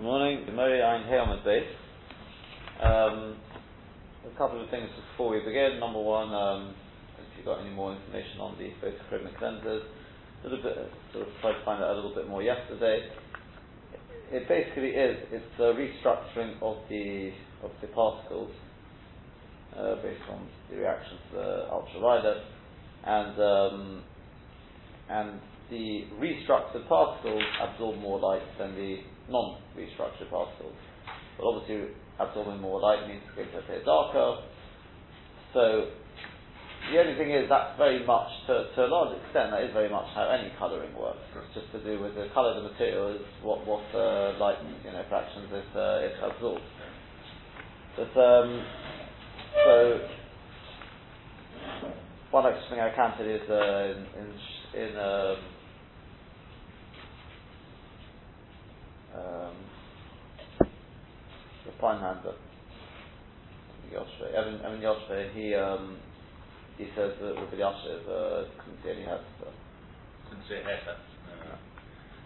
Good morning. Gemari Ein Heomet base. Um, a couple of things before we begin. Number one, um, if you've got any more information on the photochromic lenses, a little bit, sort of tried to find out a little bit more yesterday. It basically is, it's a restructuring of the, of the particles, uh, based on the reaction to the ultraviolet, and, um, and the restructured particles absorb more light than the non-restructured particles. But obviously, absorbing more light means to appear darker. So, the only thing is that's very much, to, to a large extent, that is very much how any colouring works. It's just to do with the colour of the material is what, what uh, light, you know, fractions it, uh, it absorbs. But, um, so, one extra thing I you is uh, in, in, in um, um, the Pinehand, Yoshua, Evan, Evan Yoshua, he um, he says that Rabbi uh, see any head. Couldn't see head.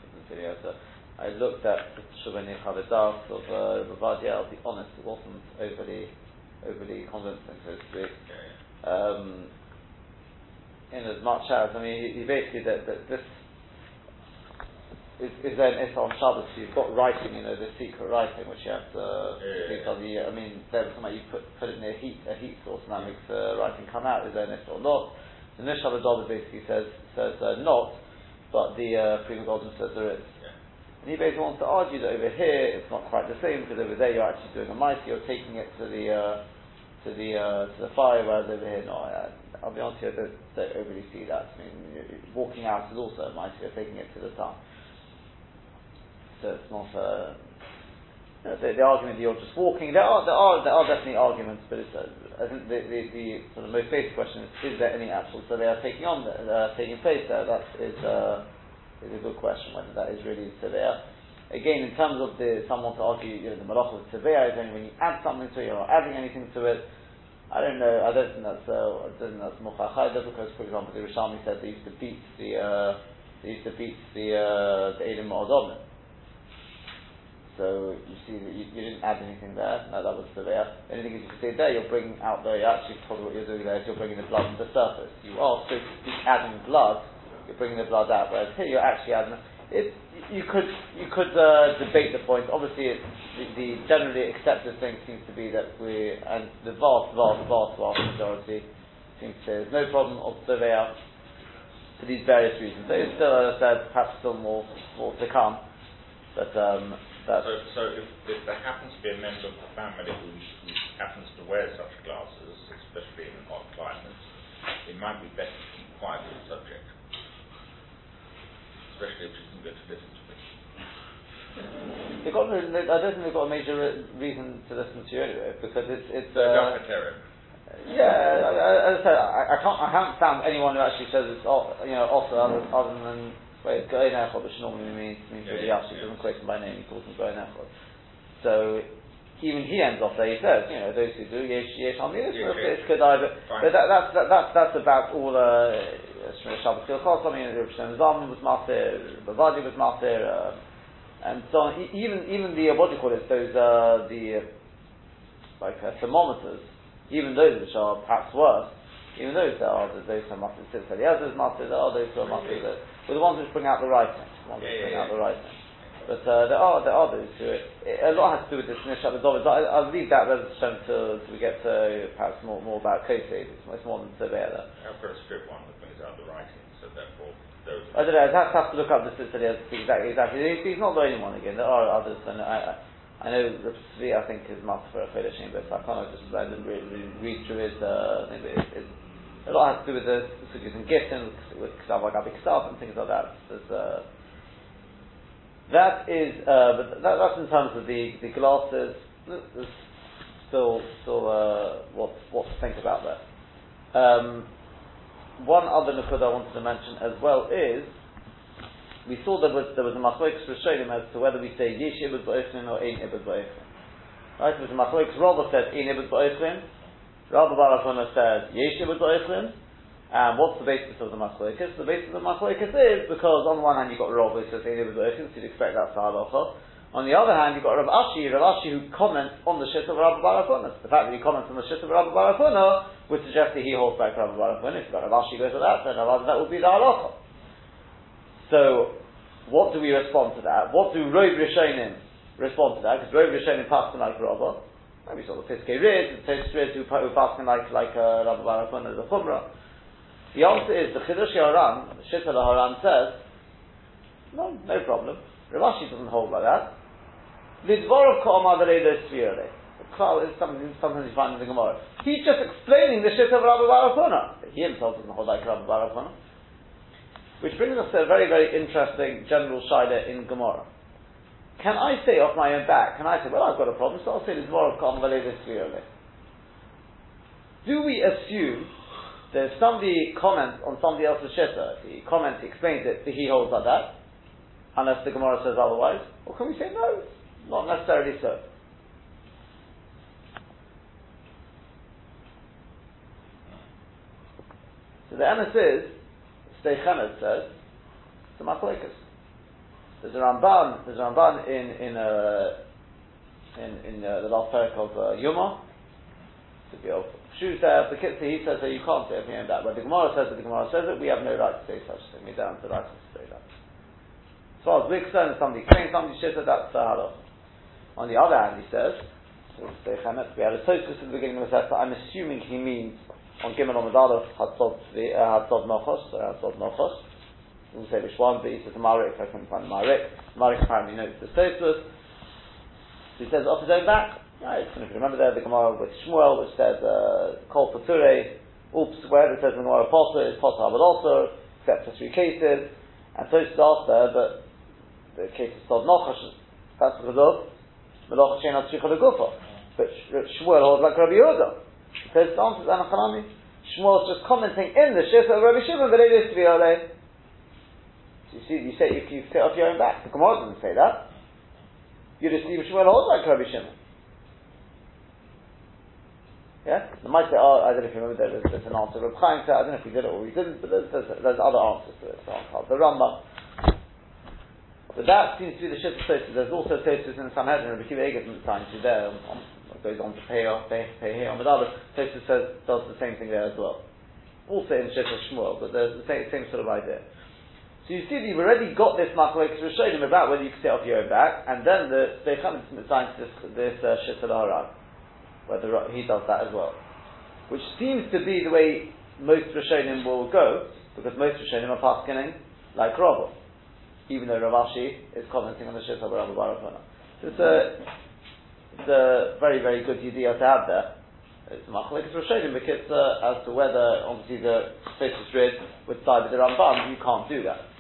Couldn't see any head. I looked at the Shavani Chavadas of uh, Ravadia, I'll be honest, it wasn't overly overly convincing, so to speak. Um, in as much as, I mean, he, he basically, that, that this is, is then it's on Shabbos. So you've got writing, you know, the secret writing, which you have to yeah, yeah, yeah. I mean, there's something you put put it near heat a heat source, and that makes the writing come out. Is there it or not? The Nishal basically says says uh, not, but the uh, Prima Golden says there is. And he basically wants to argue that over here it's not quite the same because over there you're actually doing a mice, you're taking it to the uh, to the uh, to the fire, whereas over here, no. I, I'll be honest, here, I don't, don't overly see that. I mean, walking out is also a mice, you're taking it to the sun so it's not a. You know, the, the, argument that you're just walking, there are there are there are definitely arguments, but it's, uh, I think the, the, the sort of most basic question is: is there any actual so they are taking on uh, taking place there? That is uh, is a good question whether that is really severe. Again, in terms of the someone to argue, you know, the malach is severe is when you add something to it, you're not adding anything to it. I don't know. I don't think that's uh, I don't think that's because, for example, the Rishami said they used to beat the uh, they used to beat the uh, the Elim so you see that you, you, didn't add anything there. No, that was the way. The only you can see there, you're bringing out the, you actually probably what you're doing there is you're bringing the blood to the surface. You are, so adding blood, you're bringing the blood out, whereas here you're actually adding, it, you could, you could uh, debate the point. Obviously, the, the, generally accepted thing seems to be that we, and the vast, vast, vast, vast majority seems to say there's no problem of surveyor for these various reasons. There is still, as I said, perhaps still more, more to come. But um, so, so if, if, there happens to be a member of the family who, who happens to wear such glasses, especially in hot climates, it might be better to keep quiet with the subject, especially if she can get to listen to it. They've got, I don't think they've got a major reason to listen to you anyway, because it's it's. Uh, yeah, as I said, I, I can't. I haven't found anyone who actually says it's off, you know also other, other than Whereas Goyen Echad, which normally means, means yeah, really yeah, yeah. doesn't quote him by name, he calls him Goyen Echad. So even he ends off there, he says, you know, those who do, Yesh, yesh on the it's Kedai, but, but that, that's, that, that's, that's about all, uh, Shabbat Kilchos, I mean, Shem Zalman was Matir, Bavadi was Matir, uh, and so on. Even, even the, uh, what do you call it, those, uh, the, uh, like, uh, thermometers, even those which are perhaps worse, even those that are those who are Matir, the others Matir, there are those who are Matir, were the ones which bring out the writing. The ones yeah, which bring yeah, out the writing. But uh, there are there are those who it, it, a lot has to do with this Nishat the But I, will leave that rather to, to we get to perhaps more more about Kosei. It's, it's more than Severa. I've got a strip one that brings out the writing, so therefore those. I don't know. I'd have, have to look up the Sicily exactly exactly. He's not the only one again. There are others, and I. I know the Tzvi, I think, is master for a Chodeshim, but I can't just, I didn't really, read through his, uh, I it, it, a lot has to do with the sugyas and gifting, with ksav agabi ksav and things like that. Uh, that is, uh, that, that's in terms of the, the glasses. There's still, still uh, what, what to think about that. Um, one other nukud I wanted to mention as well is we saw there was there was a machlokas rishonim as to whether we say yesh ibud ba'ochlin or ein ibud ba'ochlin. Right, there was a machlokas. Rather said ein ibud ba'ochlin, Rabbi Barakona says Yeshiv with Oichlin. And um, what's the basis of the Machlokes? The basis of the Machlokes is because on the one hand you've got who says Yeshiv with Oichlin, so you'd expect that to halacha. On the other hand, you've got Rav Ashi, Rav Ashi who comments on the shit of Rabbi Barakuna. The fact that he comments on the shit of Rabbi Barakuna would suggest that he holds back Rabbi Barakuna. If Rav Ashi goes with that, then that would be the halacha. So, what do we respond to that? What do Rov Rishonim respond to that? Because Rov Rishonim passed like Rabbi. Maybe sort of Piskei Riz, Piskei Riz who, who passed like, like uh, Rabbi Barakuna, the Chumrah. The answer is the Chiddush Haran, the Shita Haran says, no, no problem. Ravashi doesn't hold like that. Lidvorov ka'omar v'leidos tviyole. Klal is something, sometimes you find in the Gemara. He's just explaining the shit of Rabbi Barakuna. He himself doesn't hold like Rabbi Barakuna. Which brings us to a very, very interesting general shaila in Gemara. Can I say off my own back, can I say, well, I've got a problem, so I'll say Lidvorov ka'omar v'leidos tviyole. Do we assume that if somebody comments on somebody else's shitta, he comments, he explains it, he holds like that, unless the Gemara says otherwise? Or can we say no? Not necessarily so. So the emes is, Sdei Chemed says, it's a. There's a Ramban, there's a Ramban in, in, uh, in, in uh, the last parak of uh, Yuma, to be of shoes there, the Kitzi, he says that you can't say anything that. When the Gemara says that the Gemara says it, we have no right to say such a thing. We don't have the right to say that. As far as we're concerned, if somebody claims somebody shit, that's the halal. On the other hand, he says, we had a toast at the beginning of the set, I'm assuming he means on Gimel on Medalov, Hatzod uh, Nochos, Hatzod Nochos. Doesn't say which one, but he says the Marik, I couldn't find the Marik. Marik apparently knows the Tosfos. So he says off his own back. Right, if you remember there, the Gemara with Shmuel, which says, uh, Kol Pature, oops, where it says the Gemara Potter, is Potter, but also, except for three cases. And so it's asked there, but the case is called Nochash, that's the of Melach Shein Atzricha Legufa. But Shmuel holds like Rabbi Yehuda. The answer is Anachanami. Shmuel is just commenting in the Shita of Rabbi Shimon, but it is to be Ole. You see, you say, if you say off your own back, the Gemara doesn't say that. You just see Shmuel holds like Rabbi Shimon. Yeah? They might say, oh, I don't know if you remember, there's, there's an answer. Reb Chaim I don't know if we did it or we didn't, but there's, there's, there's other answers to it. So the Rambam. But that seems to be the Shit of There's also Tosus in Sanhedrin, Rabbi Kiva Eiger time to there, on, goes on to pay off, pay, pay here, on but other Tosus says, does the same thing there as well. Also in Shit of Shmuel, but there's the same, same sort of idea. So you see, you've already got this Machlekes Rishonim about whether you can sit off your own back, and then the come to this this uh, Haran, whether he does that as well, which seems to be the way most Rishonim will go, because most Rishonim are paskening like Rabbi even though Ravashi is commenting on the Shit of Barakona. So it's a, it's a very, very good idea to have there. It's Machlekes Rishonim because uh, as to whether, obviously, the Tosus Rid would side with the Rambam, you can't do that.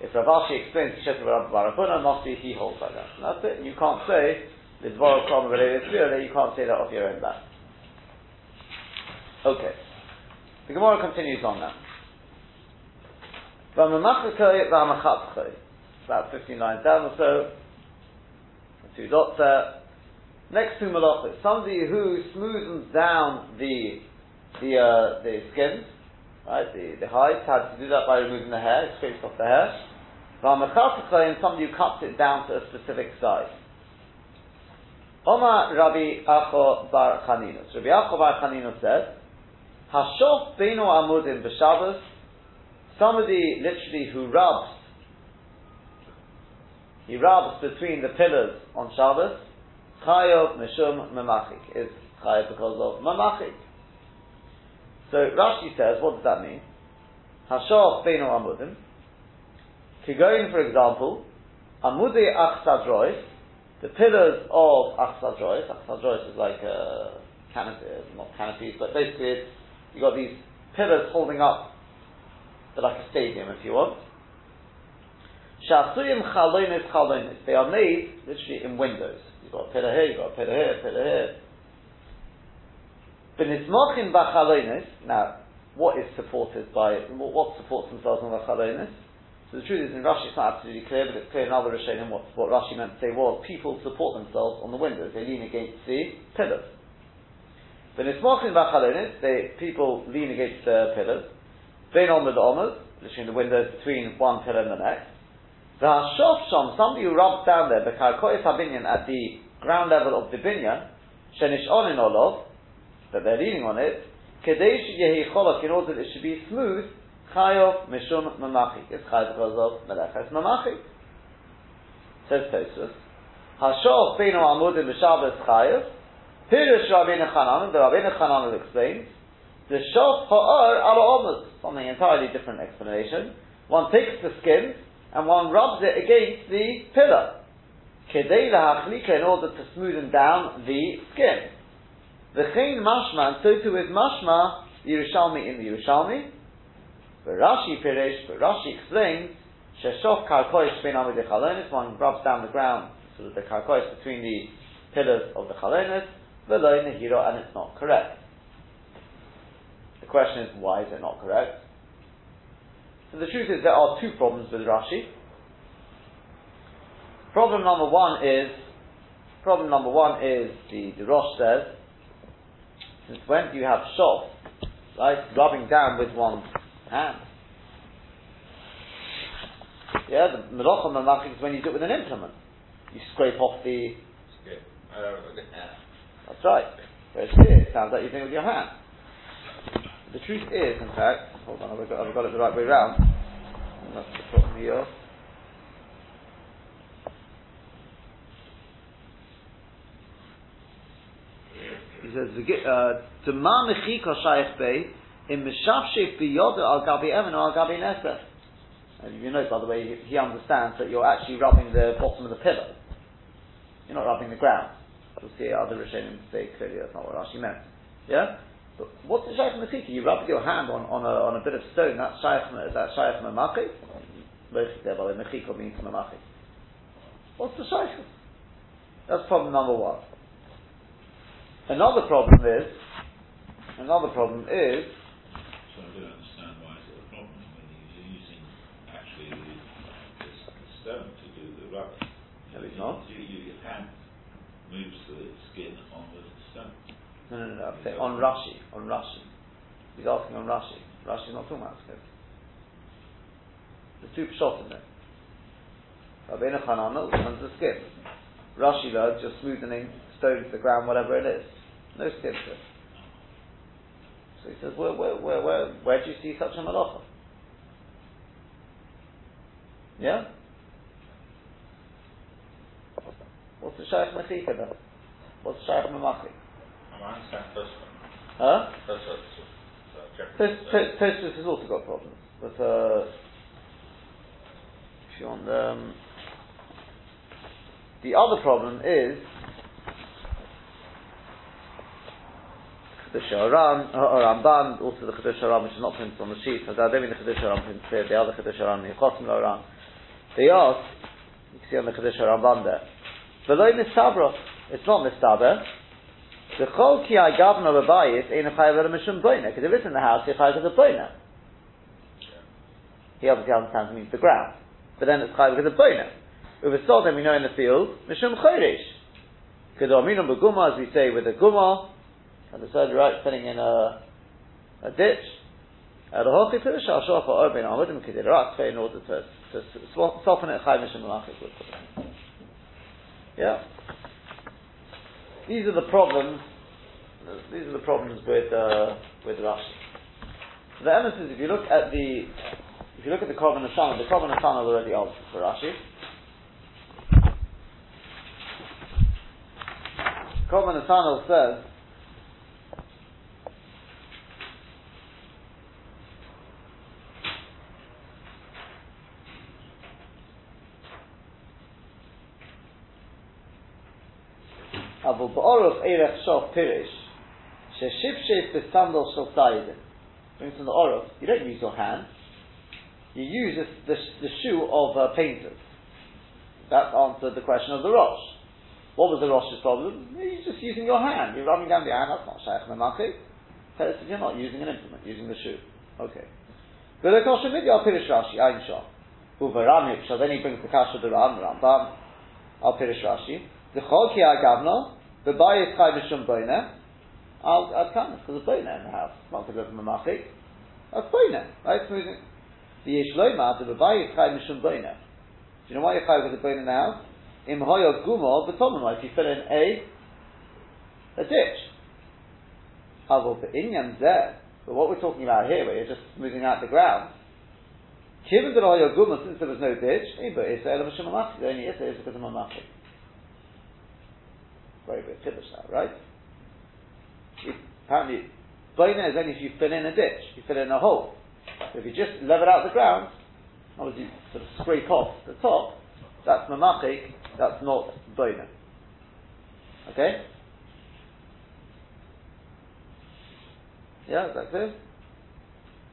If Ravashi explains the of Rabbi Barakona, he holds like that. And that's it. You can't say, the Dvorah Krom you can't say that off your own back. Okay. The Gemara continues on now about 15 lines down or so, two dots there. Next to malachis, somebody who smoothens down the the uh, the skins, right, the, the hides, how to do that by removing the hair, scrapes off the hair. And somebody who cuts it down to a specific size. Omar Rabbi Acho Bar Chaninus. Rabbi Acho Bar Chaninus says, Hashof Beinu Amudim B'Shabbos, somebody literally who rubs he rubs between the pillars on Shabbos, Chayav Mishum Memachik, is Chayav because of Memachik. So Rashi says, what does that mean? Hashov Beinu Amudim, Kigoin, for example, Amudei Achsadrois, the pillars of Achsadrois, Achsadrois is like a canopy, not canopies, but basically you've got these pillars holding up, like a stadium if you want, Shasuyim chalonis chalonis. They are made literally in windows. You've got a pillar here, you've got a pillar here, a pillar here. B'nismochin b'chalonis. Now, what is supported by, what supports themselves on the? So the truth is, in Rashi it's not absolutely clear, but it's clear in other Rishonim what, what Rashi meant to say was, people support themselves on the windows. They lean against the pillars. B'nismochin b'chalonis. They, people lean against the pillars. Bein the omers, literally the windows between one pillar and the next. The Hashof Shom, somebody who rubs down there, the Karkois Habinyan, at the ground level of the binyan, Shenish Onin Olov, that they're leaning on it, Kadesh Yehi Cholok, in order that it should be smooth, Chayov Mishum Mamachi. It's Chayav of Melechas Mamachi. Says Tosfos. Hashof Beinu Amudim B'Shabbos Chayav. Pirush Rabbeinu Chanan, the Rabbeinu Chanan explains, the Shof Ha'ar Ala Omud, something entirely different explanation. One takes the skin and one rubs it against the pillar. Kedei lahachlika in order to smoothen down the skin. The chain mashma, and so too with mashma, Yerushalmi in the Yerushalmi. But Rashi Pirish, but Rashi explains, Sheshof karkois ben amid chalonis, one rubs down the ground, sort of the karkois between the pillars of the chalonis, below nehiro, and it's not correct. The question is, why is it not correct? So the truth is, there are two problems with Rashi. Problem number one is, problem number one is, the, the Rosh says, since when do you have shof, right, rubbing down with one hand? Yeah, the melocha mamachik is when you do it with an implement. You scrape off the. Uh, That's right. Very clear. It sounds like you're doing it with your hand. The truth is, in fact, hold on, I've got, I've got it the right way round. That's the problem here. He says, "Dema mechika shayich bei in mishafshif biyoda al gabi or al gabi nesef." And you know, by the way, he, understands that you're actually rubbing the bottom of the pillow. You're not rubbing the ground. You'll see other Rishonim say clearly that's not what Rashi meant. Yeah? But what's the Shaykh Mechika? You rub your hand on, on, a, on a bit of stone, that's Shaykh, that Shaykh Memachi? Mechika means Memachi. What's the Shaykh? That's problem number one. Another problem is, another problem is, So I don't understand why is it a problem when you're using actually the, the, the stone to do the rubbing. No, it's not. You, you, your hand moves the skin on the stone. no, no, no, saying on Rashi, on Rashi. He's asking on Rashi. Rashi's not talking about skin. There's two pshot in there. Rabbeinu Chananel comes the skin. Rashi though just smoothing stone to the ground, whatever it is. No skin to it. So he says, where, where, where, where, where do you see such a malacha? Yeah? What's the shaykh mechika then? What's the shaykh memachi? I understand first one. Huh? First one. So, Tos- Tos- Tosfos has also got problems, but uh, if you want um, the other problem is Chedesh Haran, uh, or Ramban, also the Chedesh Haran, which is not printed on the sheet. I don't mean the Chedesh Haran printed here, the other Chedesh Haran, the Chosim Haran. They ask, you can see on the Chedesh Haran there, V'loi mistabra, it's not mistaber. The chol ki I gavna b'bayit ein a chayav mishum boina. Because if it's in the house, you're chayav as a boina. He obviously understands it means the ground. But then it's chayav as a boina. With a salt, then we know in the field, mishum chodesh. Kedominum b'guma, as we say with the guma, and the third right, filling in a, a ditch. Elohochi pirush al shof ha'or ben amudim kedirak, in order to, to soften it, chayav mishum malachik. Yeah. These are the problems. These are the problems with uh, with Rashi. So the emphasis, if you look at the if you look at the Korban Hashanah, the Korban Hashanah already answered for Rashi. Korban Hashanah says. אבל באורוך ערך שוף פירש, ששיפשף בסנדל של סיידן. Brings from the Orof, you don't use your hand, you use this, the, the shoe of uh, painters. That answered the question of the Rosh. What was the Rosh's problem? You're just using your hand. You're rubbing down the hand, that's not Shaykh Memaki. So you're not using an implement, using the shoe. Okay. But the Kosher Midi, I'll Pirish Rashi, Ein Shah. Uvaramik, so then he brings the Kasha the Ram, Rambam, I'll Pirish Rashi. The chol ki the bayis chai b'shum boina, I'll, I'll come, because there's boina in the house, It's not because of mamachik. That's boina, right? Smoothing. The yesh loima, the bayis chai b'shum boina. you know why you're chayav with the bone in the house? Im hoyo gumo b'tomim, if you fill in a a ditch. Havel be'inyan zeh. But what we're talking about here, where you're just moving out the ground, given that hoyo gumo, since there was no ditch, eh, but it's a the only issa is because of mamachik. Very good kiddush now, right? It, apparently, boina is only if you fill in a ditch, you fill in a hole. If you just level out the ground, obviously sort of scrape off the top, that's mamachik, that's not boina. Okay? Yeah, is that clear?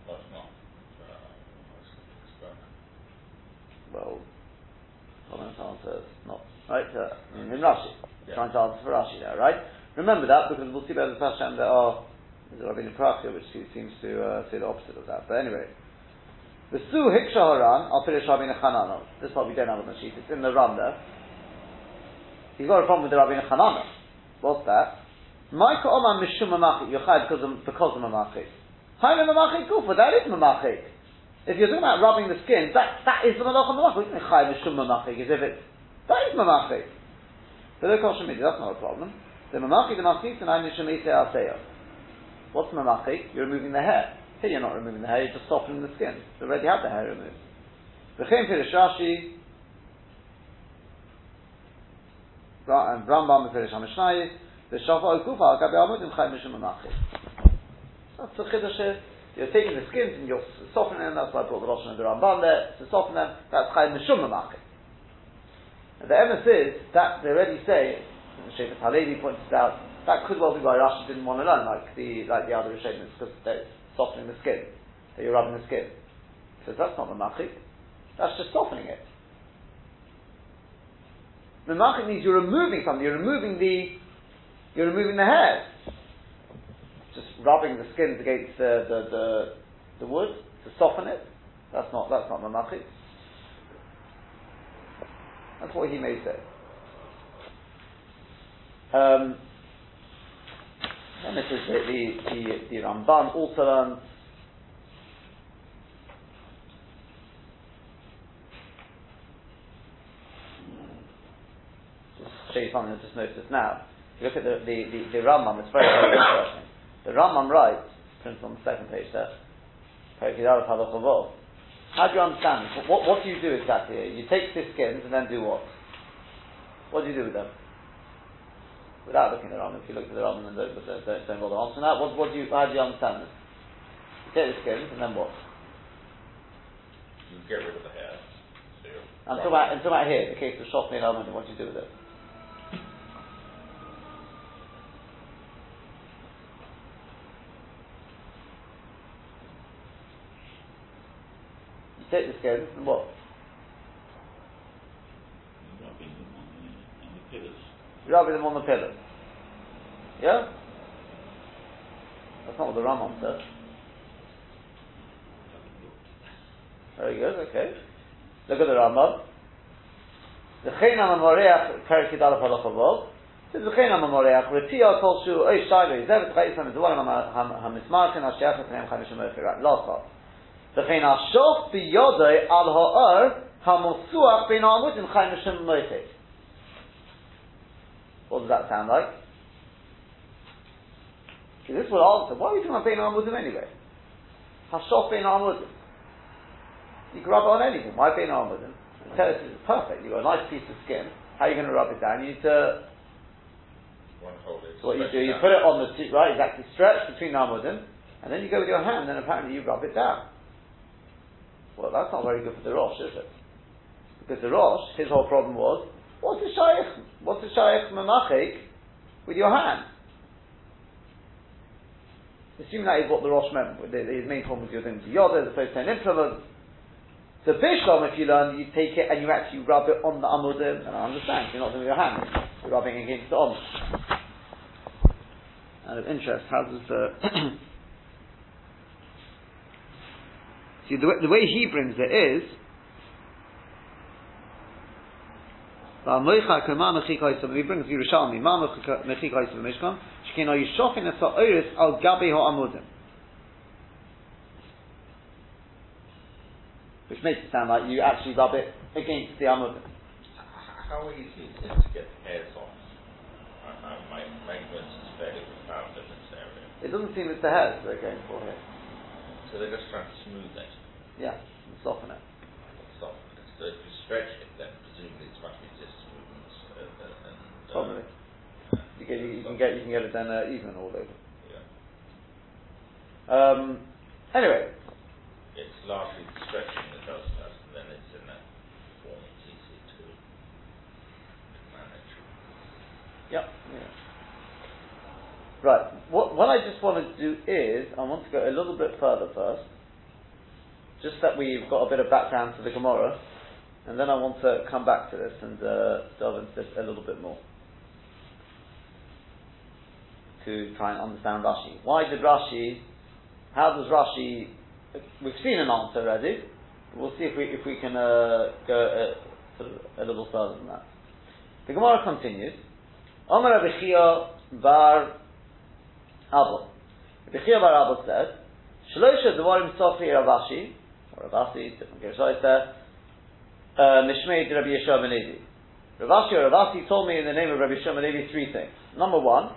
That's not. Uh, well, comment answer is not right. Uh, in, in Rashi, yeah. trying to answer for Rashi there, right? Remember that because we'll see by the Hashem there are there's a Rabbi Prakya which seems to uh, say the opposite of that. But anyway, the Su Hiksha Haran, I'll finish Rabbi Chanana. This part we don't have on the sheet. It's in the Ram there. He's got a problem with the Rabbi Chanana. What's that? Maika Omar Mishum Mamachik. You're because of, because of Mamachik. Haile Mamachik Kufa. That is Mamachik. If you're talking about rubbing the skin, that, that is the Malach Mamachik. Chai Mishum Mamachik. As if it's, that is Mamachik. So look, that's not a problem. The Mamachik, the Mamachik, and I Mishum Isei What's Mamachik? You're removing the hair. Here you're not removing the hair, you're just softening the skin. You already have the hair removed. V'chein Pirish Rashi, and Rambam Pirish HaMishnayis, V'shafa Okufa Al Gabi Amudim Chai Mishum Menachim. That's the Chiddush You're taking the skins and you're softening them, that's why I brought the Rosh and the Ramban there, to soften them, that's Chai Mishum Menachim. And the emes is, that they already say, and the Sheikh Halevi points out, that could well be why Rashi didn't want to learn, like the, like the other Rishonim, because they're softening the skin, that you're rubbing the skin. He says that's not mamachik, that's just softening it. Mamachik means you're removing something, you're removing the, you're removing the hairs. Just rubbing the skins against the, the, the, the wood to soften it. That's not, that's not mamachik. That's what he may say. Um, and this is the, the, the, the Ramban also learns show you something I just noticed now. If you look at the, the, the, the Rambam, it's very, very interesting. The Rambam writes, printed on the second page there, how do you understand? What, what do you do exactly here? You take the skins and then do what? What do you do with them? without looking at the Rambam, if you look at the Rambam and don't, don't, don't, don't bother answering that, what, what do you, how do you understand this? You take the skins and then what? You get rid of the hair. So I'm talking, about, I'm talking about here, the case of Shofni and Almond, what do you do with it? Take the skins and what? rubbing them on the pillows. Yeah? That's not what the Rambam says. Very good, okay. Look at the Rambam. The Chein HaMamoreach, Perik Yidalaf Halachavov, says the Chein HaMamoreach, Retia Kol Shu, Oy Shaiva, Zevet Chayisam, Zwarim HaMismarkin, Ashiach HaPneim Chamishim right, last part. The Chein HaShof Biyodoi Al Ha'or, HaMosuach Ben Amudim Chamishim Moitet. What does that sound like? Because this will answer. Why are we talking about Bein Amudim anyway? Hashof Bein Amudim. You can rub it on anything. Why Amudim? Tell us it's perfect. You've got a nice piece of skin. How are you going to rub it down? You need to. So what you do, you put it on the t- right, exactly, stretch between Amudim, and then you go with your hand, and apparently you rub it down. Well, that's not very good for the Rosh, is it? Because the Rosh, his whole problem was What's the shaykh? What's the shaykh mamachik with your hand? Assume that is what the Rosh meant. His main problem was you're doing the yoda as opposed to an implement. The bishlam, if you learn, you take it and you actually rub it on the amudim. And I understand, you're not doing your hand. You're rubbing against the amud. Out of interest, how does the See, the way, the way he brings it is He brings Yerushalmi, Ma Mechikois of Mishkan, Shekino es ha'oris al gabi ha'amudim. Which makes it sound like you actually rub it against the Amudim. How easy is it to get the hairs off? Uh, my maintenance is fairly profound in this area. It doesn't seem it's the hairs they're going for here. So they're just trying to smooth it, Yeah, and soften it. soften it. So if you stretch it, then presumably it's much easier to smoothen. Uh, uh, and, uh, Probably. You, get, you, you can get you can get it then uh, even all over. Yeah. Um, anyway, It's largely the stretching that does that, and then it's in that form it's easy to, to manage. Yep. Yeah. Right. What, what I just want to do is, I want to go a little bit further first, just that we've got a bit of background to the Gemara, and then I want to come back to this and uh, delve into this a little bit more to try and understand Rashi. Why did Rashi? How does Rashi? We've seen an answer already. We'll see if we if we can uh, go sort of a little further than that. The Gemara continues. Omer Rabbi Chia bar Abba. Rabbi Chia bar Abba said, Shlosha Dvarim Sofi Ravashi, or Ravasi, different Gershais there, uh, Mishmei Rabbi Yehoshua ben Levi. Ravashi or Ravasi told me in the name of Rabbi Yehoshua ben Levi three things. Number one,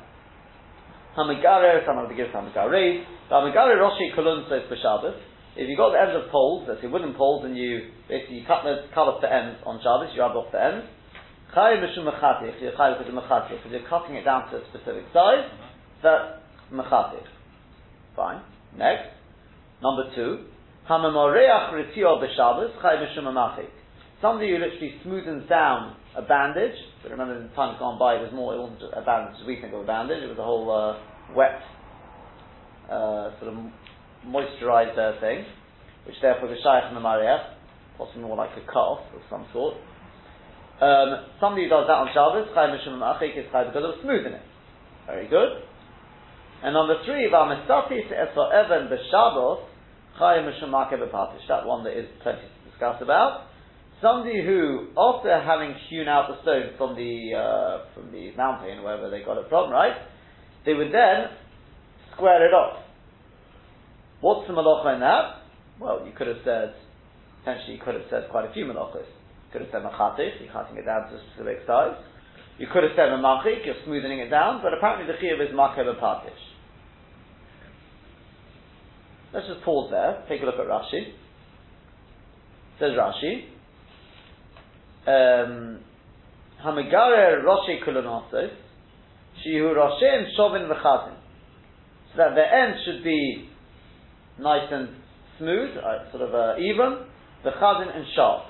Hamigarer, some of the gifts Hamigarer, Hamigarer Roshi Kulun says B'Shabbos. If you got the ends of poles, let's say wooden poles, and you basically cut the cut off the ends on Shabbos, you rub off the ends. You're cutting it down to a specific size. That's mechatich. Fine. Next, number two, hamamoreach ritio b'Shabbos chayiv mishum. Somebody who literally smoothens down a bandage. But remember, in times gone by, it was more. It wasn't a bandage as we think of a bandage. It was a whole uh, wet, uh, sort of moisturized uh, thing, which therefore is shaykh mamariach, possibly more like a calf of some sort. Um, somebody who does that on Shabbos, chayiv mishum is chayiv because of smoothing it. Very good. And number three, v'amestatis eso Evan b'Shabbos chayiv mishum makeh b'patish. That one that is plenty to discuss about somebody who, after having hewn out the stone from the uh, from the mountain, wherever they got it from, right, they would then square it off. What's the malacha in that? Well, you could have said, potentially you could have said quite a few malachas. You could have said machatich, you're cutting it down to a specific size. You could have said mamachik, you're smoothing it down, but apparently the chiyuv is makeh patish. Let's just pause there, take a look at Rashi. Says Rashi, Hamigarer Roshi Kulunosos, Shihu Roshem Shovin V'chazin. So that the end should be nice and smooth, uh, sort of uh, even, the chazin and sharp.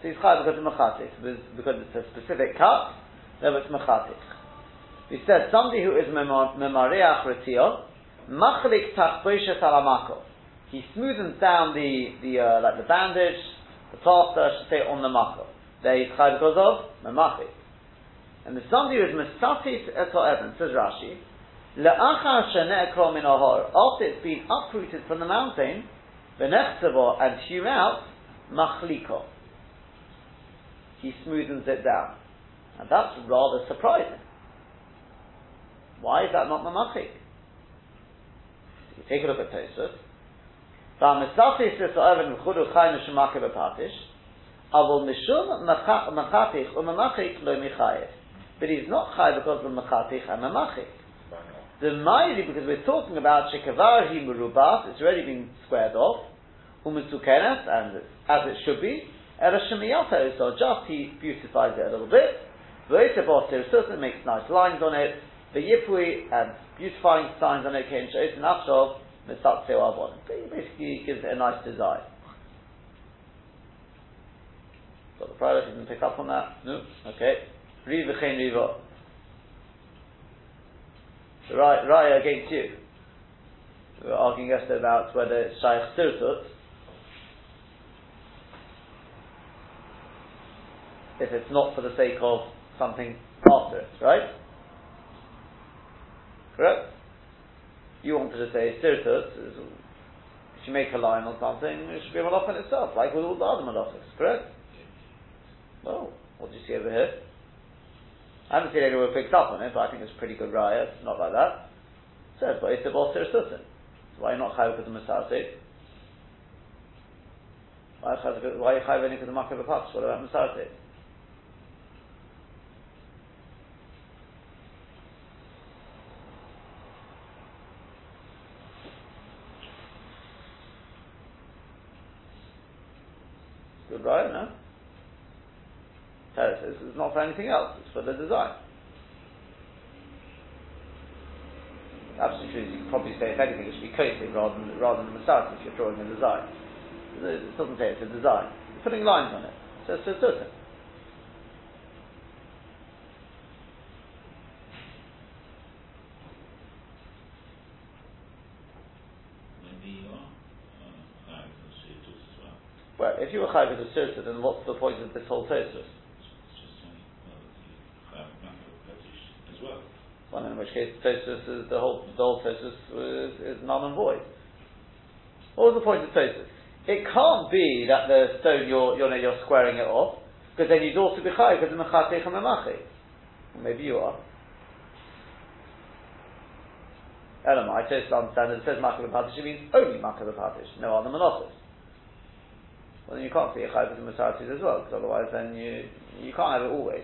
So he's chayav because of mechatik, because it's a specific cut, therefore it's mechatik. He said somebody who is memareach retio, machlik tachboshet alamako. He smoothens down the, the uh, like the bandage, the plaster, I should say, on the mako. There he's because of memachik. And the somebody is mesatis eto evan, says Rashi, le'achar shene'ekro min ahor, after it's been uprooted from the mountain, v'nechtzavo, and hewn out, machliko. He smoothens it down. And that's rather surprising. Why is that not mamachik? Take a look at Tosfos. V'amisatis es oven v'chudu chayim shemake b'patish, avol mishum machatich u'mamachik lo michayev. But he's not chay because of machatich and mamachik. The Ma'iri, because we're talking about shekavar hi merubas, it's already been squared off, umusukenes, and as it should be, erashemiyato, so just he beautifies it a little bit, v'etebos terisusa makes nice lines on it, the yipui, and beautifying signs on it, kein shoyis and afshov, mitzat avon. Basically gives it a nice design. Got the private, didn't pick up on that? No? Okay. Riva chen riva. Raya against you. We were arguing yesterday about whether it's shaykh sirtut. If it's not for the sake of something after it, right? Correct? You wanted to say sirtut, if you make a line on something, it should be a malach in itself, like with all the other malachas, correct? Well, what do you see over here? I haven't seen anyone picked up on it, but I think it's pretty good raya. It's not like that. It says, but it's a boss So why not chayv with the masasik? Why only for the makar? What about Masarate? Right, no? Teres says it's not for anything else, it's for the design. Absolutely true, you could probably say if anything it should be coated rather than, rather than Masarate if you're drawing a design. It doesn't say it's a design. You're putting lines on it. So it's a certain. Well, if you were as a surta, then what's the point of this whole Tosfos? as well. Well, in which case, Tosfos is the whole the whole Tosfos is, is null and void. What was the point of Tosfos? It can't be that the stone you're you're, you're squaring it off because then you'd also be chayiv because the mechatech and. Maybe you are. Elamai, Tosfos understand that it says makar it means only the patish, no other menachos well then you can't see a chayv with the as well, because otherwise then you you can't have it always.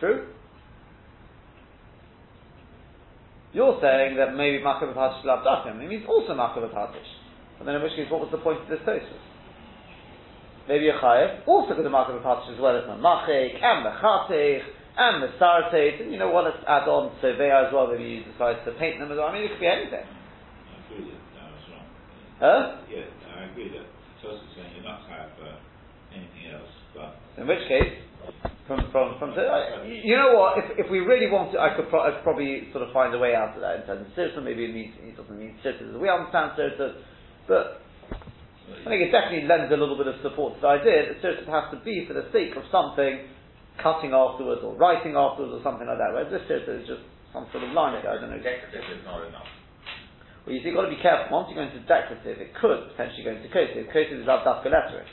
True? You're saying that maybe Makav Patish Labdachim, it means also Makav Patish. But then in which case, what was the point of this Tosus? Maybe a Chayev, also because of Makav Patish as well as Mamachik, and Mechatich, and the sartate, and you know what, let's add on surveyor as well, maybe you decide to paint them as well. I mean, it could be anything. I agree that that was wrong. Huh? Yeah, I agree that Tosus saying you're not have uh, anything else, but. In which case, from, from, from, uh, you know what, if, if we really want to, I could, pro- I could probably sort of find a way out of that in terms of Sirta, maybe it means, it doesn't mean Sirta as we understand Sirta, but I think it definitely lends a little bit of support to the idea that Sirta has to be for the sake of something cutting afterwards or writing afterwards or something like that. Whereas this is just some sort of line. I don't know. Decorative is not enough. Well, you see, you've got to be careful. Once you go into decorative, it could potentially go into coated. Coated is abdafka lettering.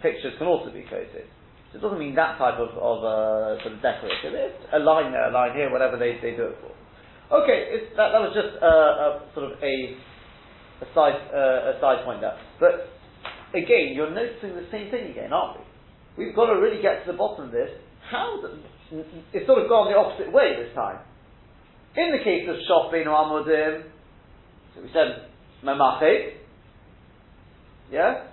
Pictures can also be coated. So it doesn't mean that type of, of uh, sort of decorative. It's a line there, a line here, whatever they, they do it for. Okay, that, that was just uh, a, sort of a, a side uh, a side point there. But again, you're noticing the same thing again, aren't we? We've got to really get to the bottom of this. How the, it's sort of gone the opposite way this time. In the case of Shofin or Amudim, so we said Memachik, yeah?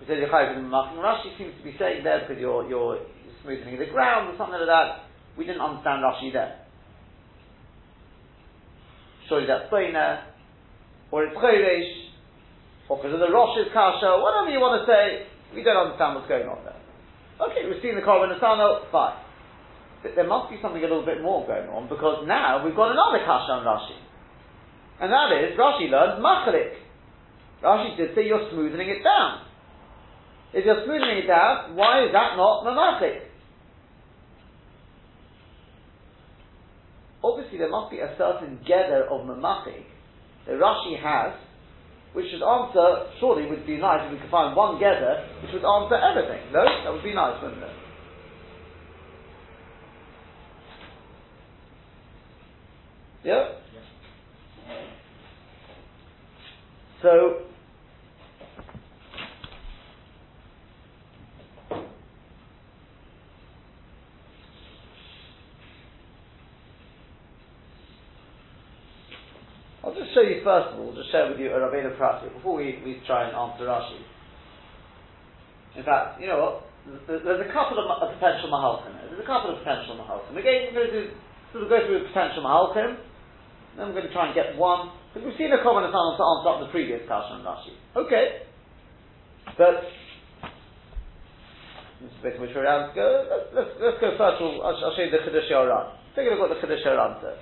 We said Yechayim Memachik. Rashi seems to be saying there because you're, you're smoothing the ground or something like that. We didn't understand Rashi there. Surely that's Boina, or it's Chodesh, or because of the Rosh's Kasha, whatever you want to say, we don't understand what's going on there. Okay, we've seen the Korban Asano, fine. But there must be something a little bit more going on because now we've got another kasha on Rashi. And that is, Rashi learned machalik. Rashi did say you're smoothing it down. If you're smoothing it down, why is that not mamachik? Obviously, there must be a certain gather of mamachik that Rashi has which should answer, surely would be nice if we could find one gather which would answer everything. No? That would be nice, wouldn't it? Yeah? So, You first of all, just share with you a Rabbeinu Prati before we, we try and answer Rashi. In fact, you know what? There's a couple of potential mahalchim There's a couple of potential mahalchim. Again, we're going to sort of go through a potential mahalchim. Then we're going to try and get one. Because we've seen a common assignment to answer up the previous question on Rashi. Okay. But this is a bit which we're around. Go, let's, let's, let's go first. I'll, I'll show you the Chiddush Yoran. Take a look at what the Chiddush Yoran says.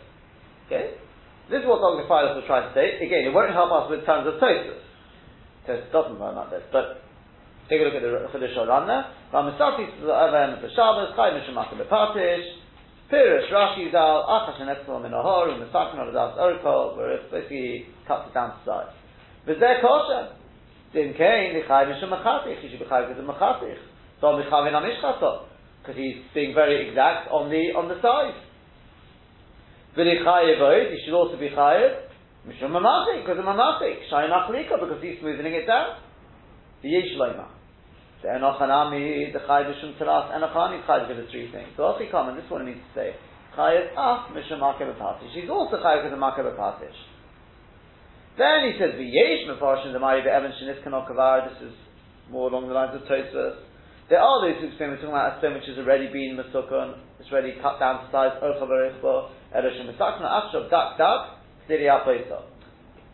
Okay? This is what Dr. Files was trying to say. Again, it won't help us with terms of Tosus. Tosus doesn't learn like this, but take a look at the Chiddush Rana. Ramisati to the of the Shabbos, Chai Mishimaka Bepatish, Pirish, Rashi Zal, Achash and Etzel Minohor, and Misakim of Das Orko, where it basically cuts it down to size. V'zeh kosher. Din Kain, Lichai Mishim Machatich, he should be Chai because of Machatich. So Michavin Amishchato, because he's being very exact on the, on the size. He should also be chayev. Mishum mamachik, because of mamachik. Shai machlika, because he's smoothing it down. The yesh. The enochanami, the chayev mishum teras, enochanami chayev for the three things. So come, and this it means to say. Chayev af mishum makev patish. He's also chayev because of makev patish. Then he says, V'yesh mefarshim the mari be'evan shenis kanokavar. This is more along the lines of Tosfos. There are those who explain we're talking about a stone which has already been masukon, it's already cut down to size, oh, orcha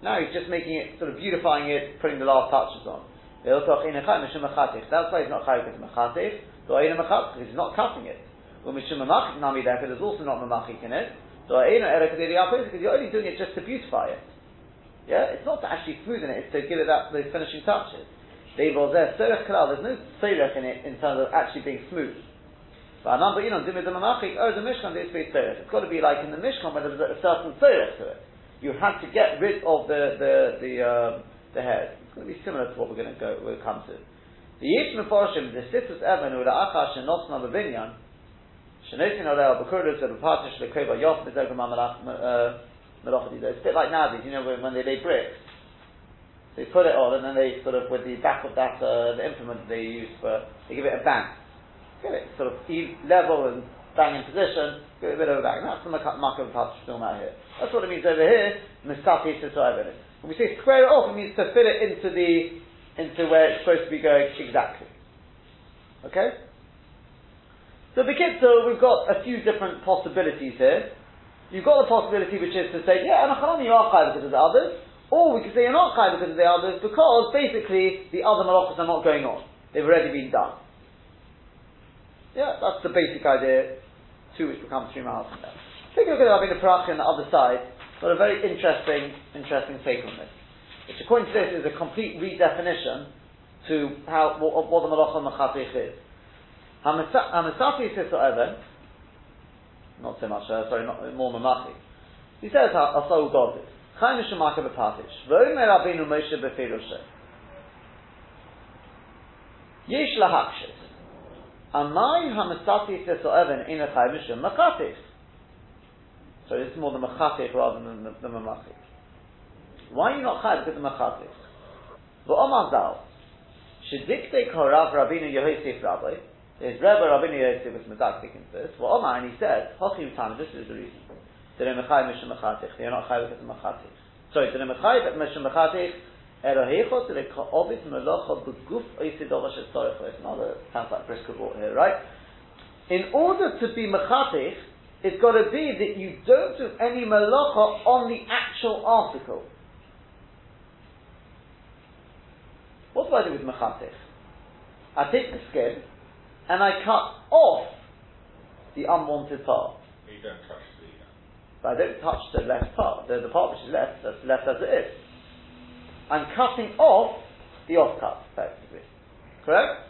Now he's just making it, sort of beautifying it, putting the last touches on. That's why he's not chayyik as mechatif, so because he's not cutting it. There's also not mamachik in it. So because you're only doing it just to beautify it. Yeah, it's not to actually smoothen it, it's to give it that those finishing touches. There's no tzorech in it in terms of actually being smooth. But number, you know, dimid mamachik, oh, the mishkan is tzorech. It's got to be like in the mishkan where there's a certain tzorech to it. You have to get rid of the the the um, the hairs. It's going to be similar to what we're going to go we'll come to. The yish meforshim the situs evan ula achash shenosna levinyan shenosin oleh b'kurdos b'patish lekeva yof mizogam malach melachadi. It's a bit like nowadays, you know, when, when they lay bricks they put it on, and then they sort of, with the back of that, uh, the implement they use for, they give it a bang. Give it sort of level and bang in position, give it a bit of a bang. That's the mark of film out here. That's what it means over here, Mistati When we say square it off, it means to fit it into the, into where it's supposed to be going exactly. Okay? So the kids, so we've got a few different possibilities here. You've got the possibility which is to say, yeah, Anachan, you are high because of the others. Or we could say you're not chai because of the others, because basically the other malachas are not going on. They've already been done. Yeah, that's the basic idea, two which become three miles from there. Take a look at Rabbeinu Parach on the other side, got a very interesting, interesting take on this. Which according to this is a complete redefinition to how, what, what the malacha machatich is. Hamasafi says to Evan, not so much, uh, sorry, not, more mamachi. He says how Asau God is. Chaim Shemaka b'Patish. V'omer Rabbeinu Moshe b'Firoshe. Yesh lahakshis. Amai hamasatis esoeven in a Chaim Shem Machatish. So is more the Machatish rather than the, the Mamachik. Why are you not Chaim because of Machatish? V'omar Zal. Shedikte korav Rabbeinu Yehosef Rabbi. His Rebbe Rabbeinu Yehosef was medactic into this. V'omar, and he said, Hochim Tam, this is the reason. They're not chai because of mechatich. Sorry, they're mechatich. Erohecho to the obit melocha beguf oisidova shetzorich. It's not a sounds like brisker brought here, right? In order to be mechatich, it's got to be that you don't do any melacha on the actual article. What do I do with mechatich? I take the skin and I cut off the unwanted part. You don't touch uh, but I don't touch the left part, the, the part which is left, that's left as it is. I'm cutting off the off cut, effectively. Correct?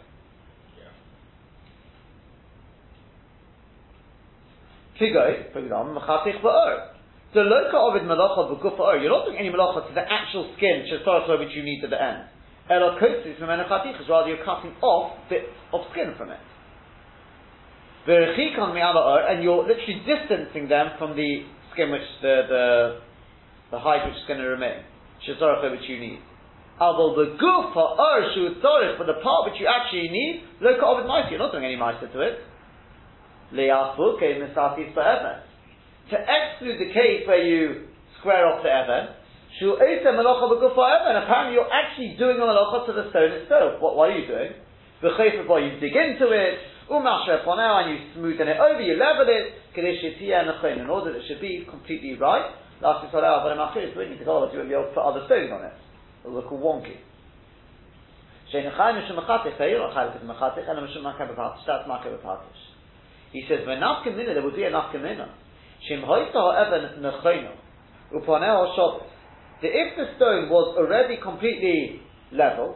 The loka ovid malacha b'gufa You're not doing any malacha to the actual skin, which you need at the end. Is rather you're cutting off bits of skin from it. And you're literally distancing them from the skin which the the the hide which is going to remain, shazorach which you need. Although the goof for urshu for the part which you actually need, look at ovid you're not doing any meister to it. Leafuke misatis forever. To exclude the case where you square off the even, shu melacha forever, and apparently you're actually doing a melacha to the stone itself. What, what are you doing? The you dig into it, Umasher now, and you smoothen it over, you level it, in order that it should be completely right. Last but we need to go you won't be able to put other stones on it. It'll look all wonky. He says, there would be a nechoino. Uponeo shabbos. If the stone was already completely level,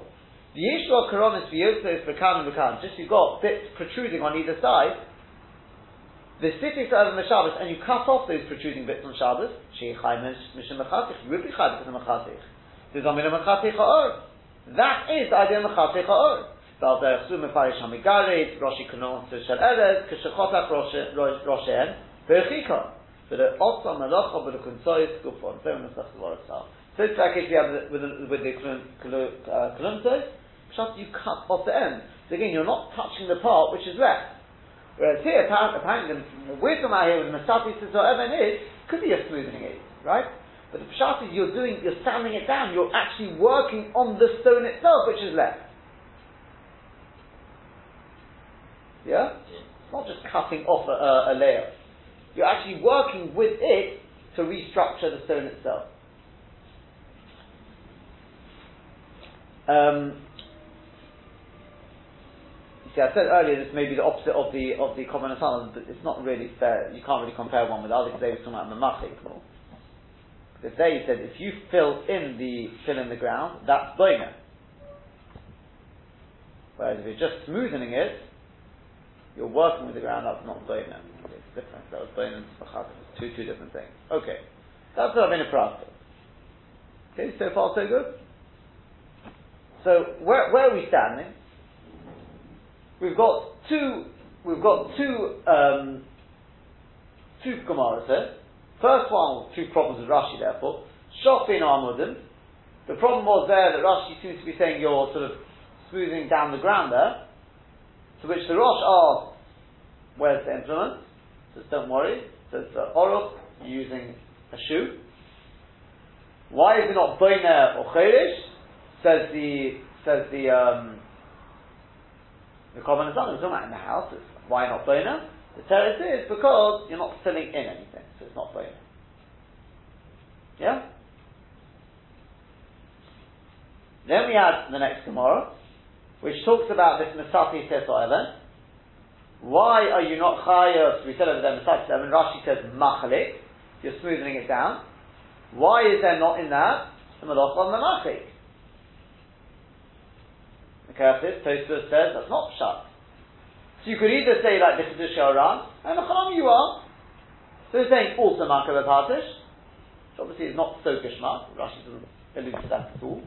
the issue Yishua Koronis Vyosos Bekan and Bekan, just you've got bits protruding on either side, the city started on Shabbos, and you cut off those protruding bits on Shabbos, Sheikhai Mishim Machatich, Rubi Chai There's Machatich, Dizamina Machatich Ha'or. That is the idea of Machatich Ha'or. Bal Derechsu Mefarish HaMigaret, Roshi Kanon Tzir Shel Erez, Kishachotak Roshen, Berechika. But it also Malacha B'Lukun Tzoyis Gufon, Tzir Mesach Dvar Tzal. So it's like if you have with the, with the uh, you cut off the end. So again, you're not touching the part which is left. Whereas here, apparently, the wisdom out here with Masati says whatever it is, could be a smoothing it, right? But the pshat is you're doing, you're sanding it down, you're actually working on the stone itself which is left. Yeah? It's not just cutting off a, a, a layer. You're actually working with it to restructure the stone itself. Um, See, I said earlier this may be the opposite of the of the common asana, but it's not really fair. You can't really compare one with the other because they were talking about mamachik. Because there said if you fill in the fill in the ground, that's boina. Whereas if you're just smoothing it, you're working with the ground, that's not boina. It's different. That was boina and two two different things. Okay, that's what I've been a Okay, so far so good. So where where are we standing? We've got two, we've got two, um, two Gemaras here. First one, two problems with Rashi, therefore. Shofin Amudim. The problem was there that Rashi seems to be saying you're sort of smoothing down the ground there. To which the Rosh asks, where's the implement? Says, don't worry. Says, uh, Oroch, using a shoe. Why is it not Boiner or Cherish? Says the, says the, um, the common is not in the house. It's, why not boner? The terrace is because you're not filling in anything, so it's not boner. Yeah. Then we have the next Gemara, which talks about this Masati Teso event. Why are you not chayav? We said over there Masati and Rashi says machalik. You're smoothing it down. Why is there not in that the malach on the Curtis, Tosfos says that's not pshat. So you could either say like is a Aran, and Chacham you are. So he's saying also Makav Partish, which obviously is not so Gishmak, Rashi doesn't allude to that at all.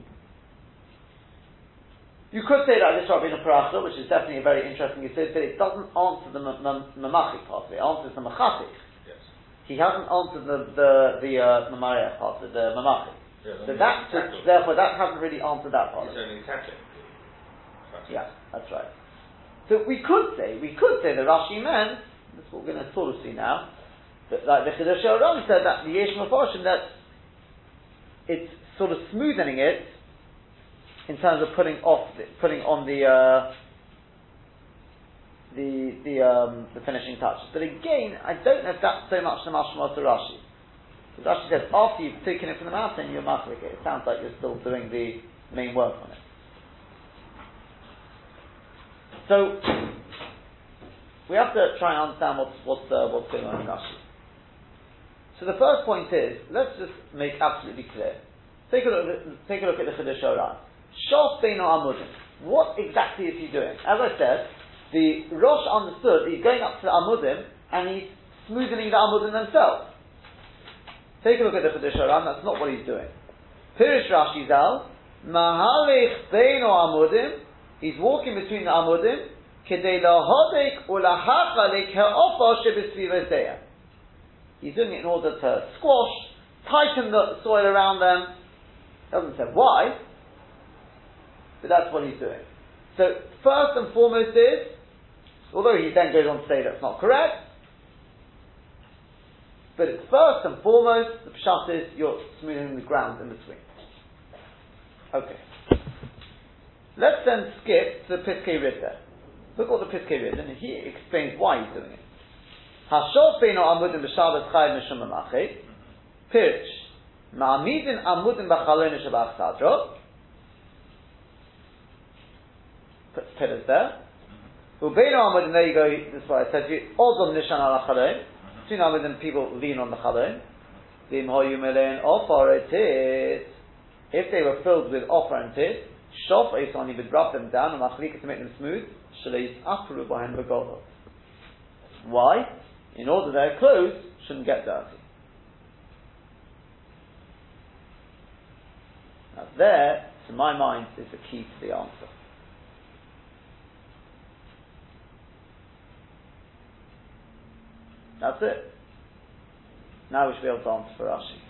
You could say that this Rabbeinu Parachta, which is definitely a very interesting says but it doesn't answer the Mamachik part of it, it answers the Machatik. Yes. He hasn't answered the the, the uh, part, of the Mamachik. Yeah, so that, therefore, that hasn't really answered that part. He's only tackling. Yeah, that's right. So we could say, we could say that Rashi meant, that's what we're going to sort of see now, that like the Chiddush Aram said that the Yesh Mephoshim, that it's sort of smoothing it in terms of putting off, the, putting on the, uh, the the um, the finishing touches. But again, I don't know if that's so much the mashma to Rashi. Because Rashi says after you've taken it from the mountain, you're machrik it. It sounds like you're still doing the main work on it. So we have to try and understand what's what's uh, what's going on in Rashi. So the first point is let's just make absolutely clear. Take a look. At, a the Chiddush Oran. Shof Beino Amudim. What exactly is he doing? As I said, the Rosh understood that he's going up to the Amudim and he's smoothing the Amudim themselves. Take a look at the Chiddush Oran. That's not what he's doing. Pirish Rashi Zal Mahalich Beino Amudim He's walking between the amudim, kedei lahodek. He's doing it in order to squash, tighten the soil around them. Doesn't say why, but that's what he's doing. So first and foremost is, although he then goes on to say that's not correct, but it's first and foremost the pshat is you're smoothing the ground in between. Okay. Let's then skip to Piskei Ridda. Look what the Piskei Ridda, and he explains why he's doing it. Hashov beino amudim b'shabbat chayv mishum. Ma'amidin amudim sadro. There. Ubeino amudim, there you go, this is what I said to you. Odom nishan ala chalon. Two amudim, people lean on the chalon. Vim hoyu melein ofar it If they were filled with offer and tit, Shof is only would rub them down and machlika to make them smooth. Shaleis apru behind the Why? In order their clothes shouldn't get dirty. Now there, to my mind, is the key to the answer. That's it. Now we should be able to answer for Rashi.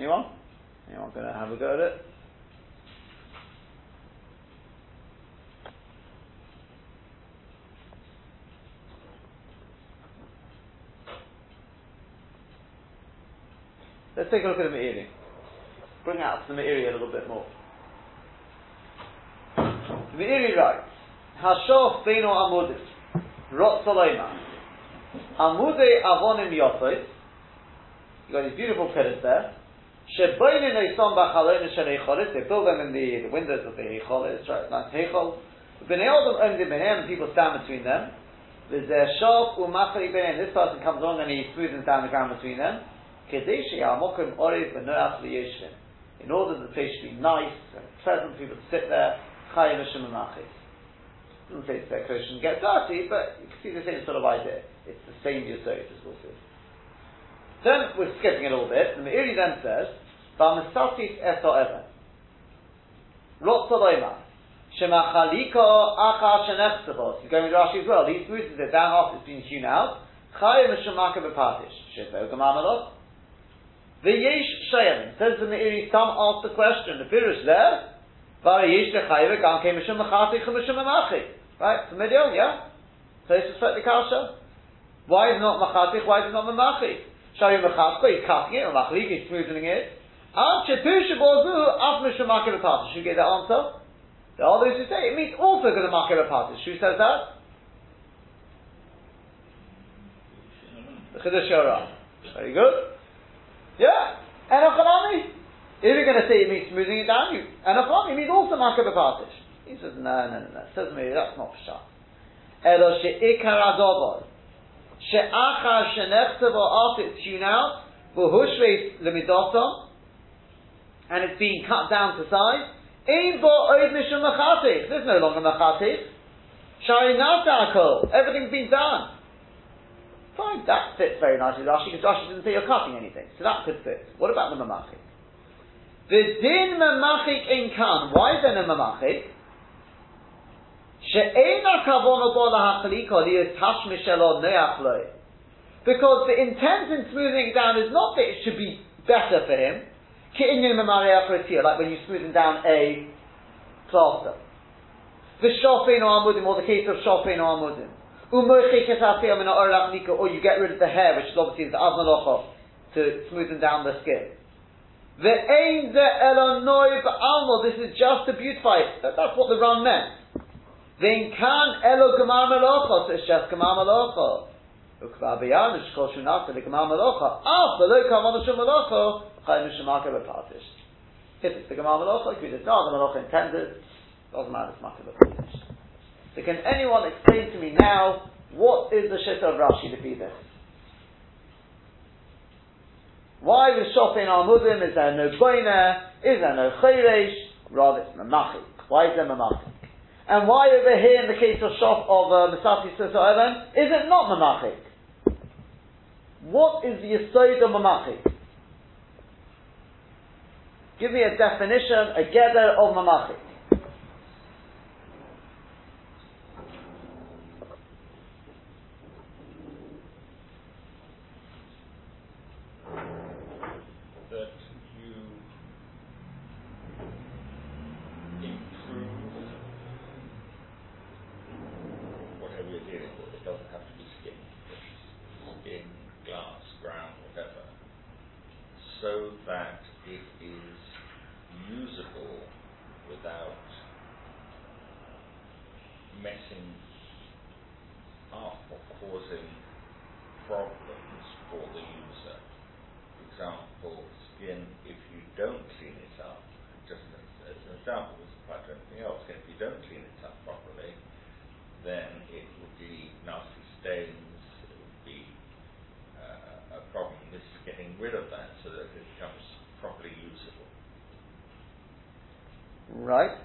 Anyone? Anyone going to have a go at it? Let's take a look at the Meiri. Bring out the Meiri a little bit more. The Meiri writes, Hashof Beino Amudim, Rot Saloima, Amude Avonim Yosef, you got these beautiful pillars there, They build them in the, the windows of the Heicholis, right, nice Heichol, Bnei Odom Oim Benem, people stand between them, Shof Umachari Benem, this person comes along and he smoothens down the ground between them, oris, but not after yeshi. in order that the place should be nice and pleasant for people to sit there, Chayim Hashem Doesn't say their kosher and get dirty, but you can see the same sort of idea. It's the same yisod, as see. Then we're skipping a little bit. The Meiri then says, "Ba'mesatis eso even." Lot saloima. Shemachaliko acha shenechtzavos. He's going with Rashi as well. He smooths it down after it's been hewn out. Chayim Shemaka b'patish. Shevo gamamalot. The Yesh Shayim says the Meiri, some ask the question, the Pirush there, Vara Yesh Lechayve Gam Ke Mishum Mechati Chumishum Memachi. Right? It's a yeah? So it's a the Kasha. Why is it not Machati? Why is it not Memachi? Shayim Mechatko, he's cutting it, or Machli, he's smoothing it. Al Chetush Bozu Af Mishum Maki Bepatish. Should we get the answer? There are those who say it means also going to Maki Bepatish. Who says that? The Chiddush Very good. Yeah, Enochanami. If you're going to say it means smoothing it down, you Enochanami means also Makabapatish. He says, no, no, no, no. Says me, that's not Pshat. Elo she'ikar adoboy. She'achar she'nechtav after it's hewn out, v'hushveis lemidotom, and it's being cut down to size, ein bo oid mishum machatich. There's no longer machatich. Shari nata Everything's been done. Fine, that fits very nicely Rashi because Rashi didn't say you're cutting anything, so that could fit. What about the mamachik? The din mamachik in kan. Why is there no mamachik? Because the intent in smoothing it down is not that it should be better for him. Like when you're smoothing down a plaster. The shofin or amudim, or the case of shofin or amudim or you get rid of the hair, which is obviously the avmalocha, to smoothen down the skin. The the. This is just to beautify it. That's what the run meant. Then can elo gemar malocha. So just gemar malocha. Ukva biyan shkol shunata the gemar malocha. Ah, below kavan shum malocha. Chayim shemaka bepatish. If it's the gemar malocha, if it's not the malocha intended, doesn't matter. It's maka bepatish. So can anyone explain to me now what is the shit of Rashi to be this? Why with Shofin Almudim is there no boina? Is there no chayresh? Rather it's mamachik. Why is there mamachik? And why over here in the case of Shof of uh, Masati Evan is it not mamachik? What is the yisod of mamachik? Give me a definition, a gather of mamachik.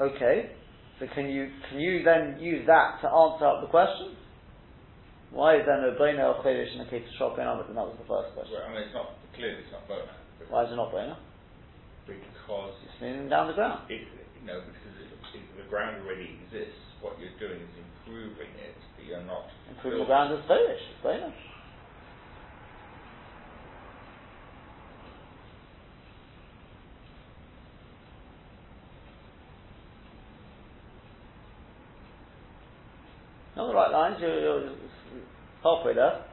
Okay, so can you can you then use that to answer up the question? Why is there no Bona or Chodesh in the case of Shop Ben That was the first question. Well, I mean, it's not clearly it's not Bona. Why is it not Bona? Because It's moving down the ground. it, know, because it, it, the ground already exists. What you're doing is improving it, but you're not Improving the ground is Polish. It's. You're on the right lines, you're, you're halfway there.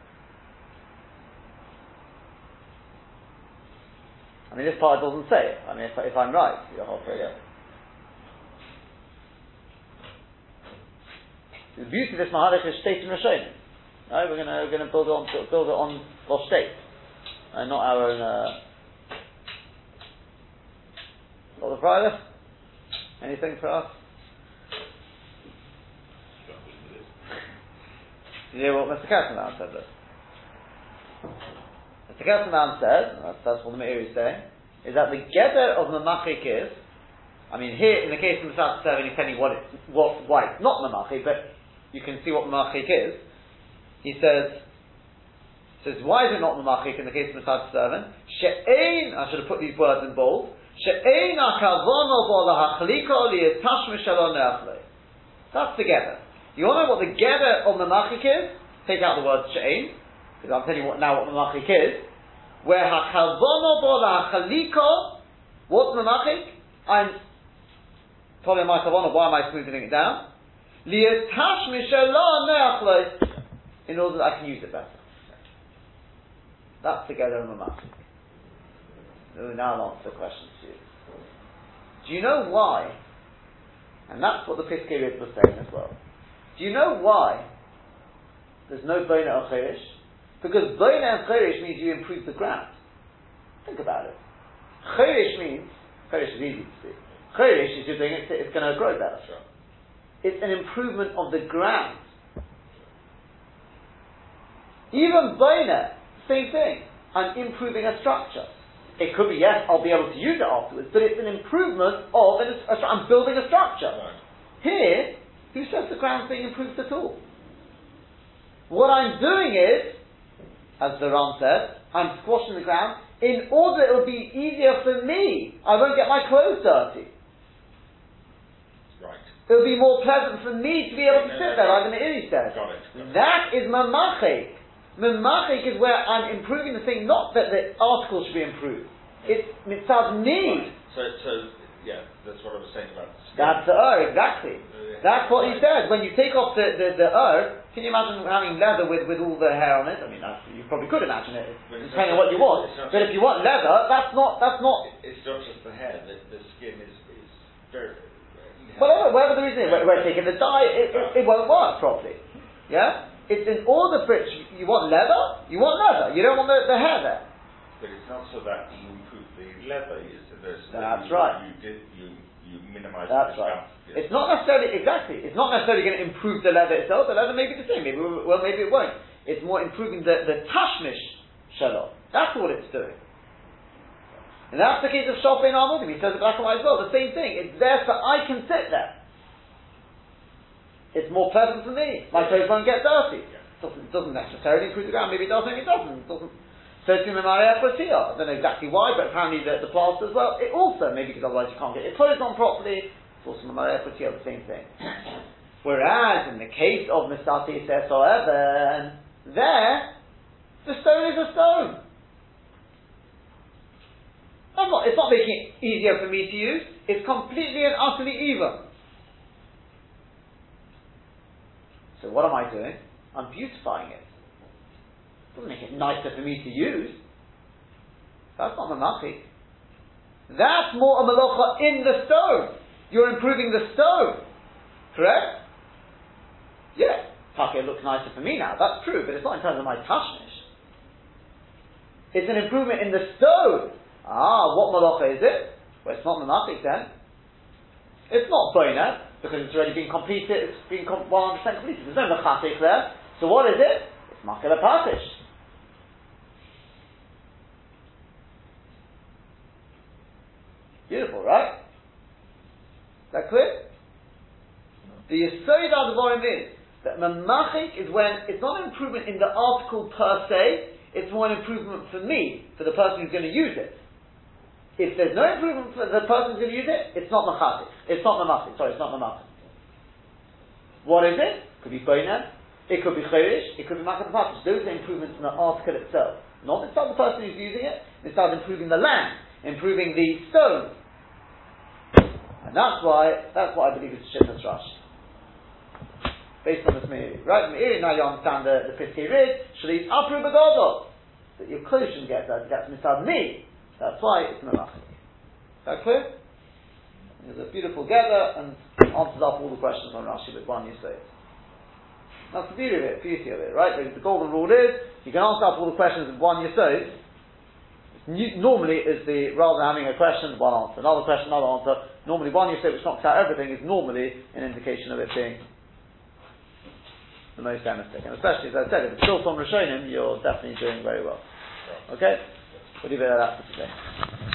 I mean, this part doesn't say it. I mean, if, if I'm right, you're halfway there. The beauty of this Mahalach is state and Rishonim. Right? We're gonna we're gonna build it on build it on Rosh state, and not our own. Uh, what the Friday? Anything for us? You hear what Mr. Kassenbaum said? Look. Mr. Kassenbaum said, that's, that's what the Meiri is saying, is that the gather of Mamachik is, I mean, here in the case of Masat 7, he's telling you what, it, what, why it's not Mamachik, but you can see what Mamachik is. He says, says, why is it not Mamachik in the case of Masat 7? She'ein, I should have put these words in bold, She'ein ha'kavono bo lahachliko liyetash mishalon ne'achle. That's the gather. You want to know what the gather of Mamachik is? Take out the word She'ein, because I'm telling you what, now what Mamachik is. Where ha'kavono bo lahachaliko, what's Mamachik? I'm telling my kavono, why am I smoothing it down? In order that I can use it better. That's the gather of Mamachik. Now I'll answer the question to you. Do you know why? And that's what the Piskei was saying as well. Do you know why there's no Bona or Cherish? Because Bona and Cherish means you improve the ground. Think about it. Cherish means, Cherish is easy to see. Cherish is you're doing it, it's going to grow better. Sure. It's an improvement of the ground. Even Bona, same thing. I'm improving a structure. It could be, yes, I'll be able to use it afterwards, but it's an improvement of, an, a, I'm building a structure. Right. Here, who says the ground's being improved at all? What I'm doing is, as the Ram said, I'm squashing the ground in order it will be easier for me. I won't get my clothes dirty. Right. It'll be more pleasant for me to be able to sit there, like the Meiri said. Got it. Got it. That is mamachik. Mamachik is where I'm improving the thing, not that the article should be improved. It's mitzvah need. So, so yeah, that's what I was saying about. Skin. That's the ur, exactly. Oh, yeah. That's what he Right. said. When you take off the, the, the can you imagine having leather with, with all the hair on it? I mean, that's, you probably could imagine it, depending on what you want. But if you want leather, that's not, that's not, It's not just the hair. The, the skin is, is very. Whatever, whatever the reason is, where taking the dye, it, it, it won't work properly. Yeah? It's in for it, to- you want leather, you want leather. You don't want the, the hair there. But it's not so that you improve the leather. It's so That's you, right. You did you you minimize That's the right. Yes. It's not necessarily exactly. It's not necessarily going to improve the leather itself. The leather may be the same. Maybe well, maybe it won't. It's more improving the the tashmish shalom. That's what it's doing. And that's the case of Shofin Amudim. He says it black and white as well. The same thing. It's there so I can sit there. It's more pleasant for me. My clothes won't get dirty. It Doesn't, doesn't necessarily improve the ground. Maybe it does, maybe it doesn't. It doesn't. So to Maria Protea. I don't know exactly why, but apparently the, the plaster as well. It also, maybe because otherwise you can't get your clothes on properly. It's also Maria Protea, the same thing. Whereas in the case of Misati says, however, there, the stone is a stone. I'm not, it's not making it easier for me to use. It's completely and utterly evil. So what am I doing? I'm beautifying it. Doesn't make it nicer for me to use. That's not mamachik. That's more a malacha in the stone. You're improving the stone. Correct? Taka, it looks nicer for me now. That's true, but it's not in terms of my tashmish. It's an improvement in the stone. Ah, what malacha is it? Well, it's not mamachik then. It's not bona, because it's already been completed, it's been 100% completed. There's no machatik there. So what is it? It's makala patish. Beautiful, right? Is that clear? The Yesod Advarim is that mamachik is when it's not an improvement in the article per se, it's more an improvement for me, for the person who's going to use it. If there's no improvement for the person who's going to use it, it's not machati. It's not mamati. Sorry, it's not mamati. What is it? Could be boinan. It could be chayrish. It could be makat Those are improvements in the article itself. Not inside the person who's using it. Inside improving the land, improving the stone. And that's why, that's why I believe it's Shittas Rashi. Based on this Meiri. Right? Meiri, now you understand the, the Piskei Rid, Shalit Apru Begodo. That your clothes shouldn't get that, that's inside me. That's why it's Melachik. Is that clear? It's a beautiful gather and answers up all the questions on Rashi with one you say. That's the beauty of it, beauty of it, right? The, the golden rule is you can answer up all the questions with one yisod. Normally, is the rather than having a question, one answer, another question, another answer. Normally, one yisod which knocks out everything is normally an indication of it being the most emistic. And especially, as I said, if it's built on Rishonim, you're definitely doing very well. Okay? We'll leave it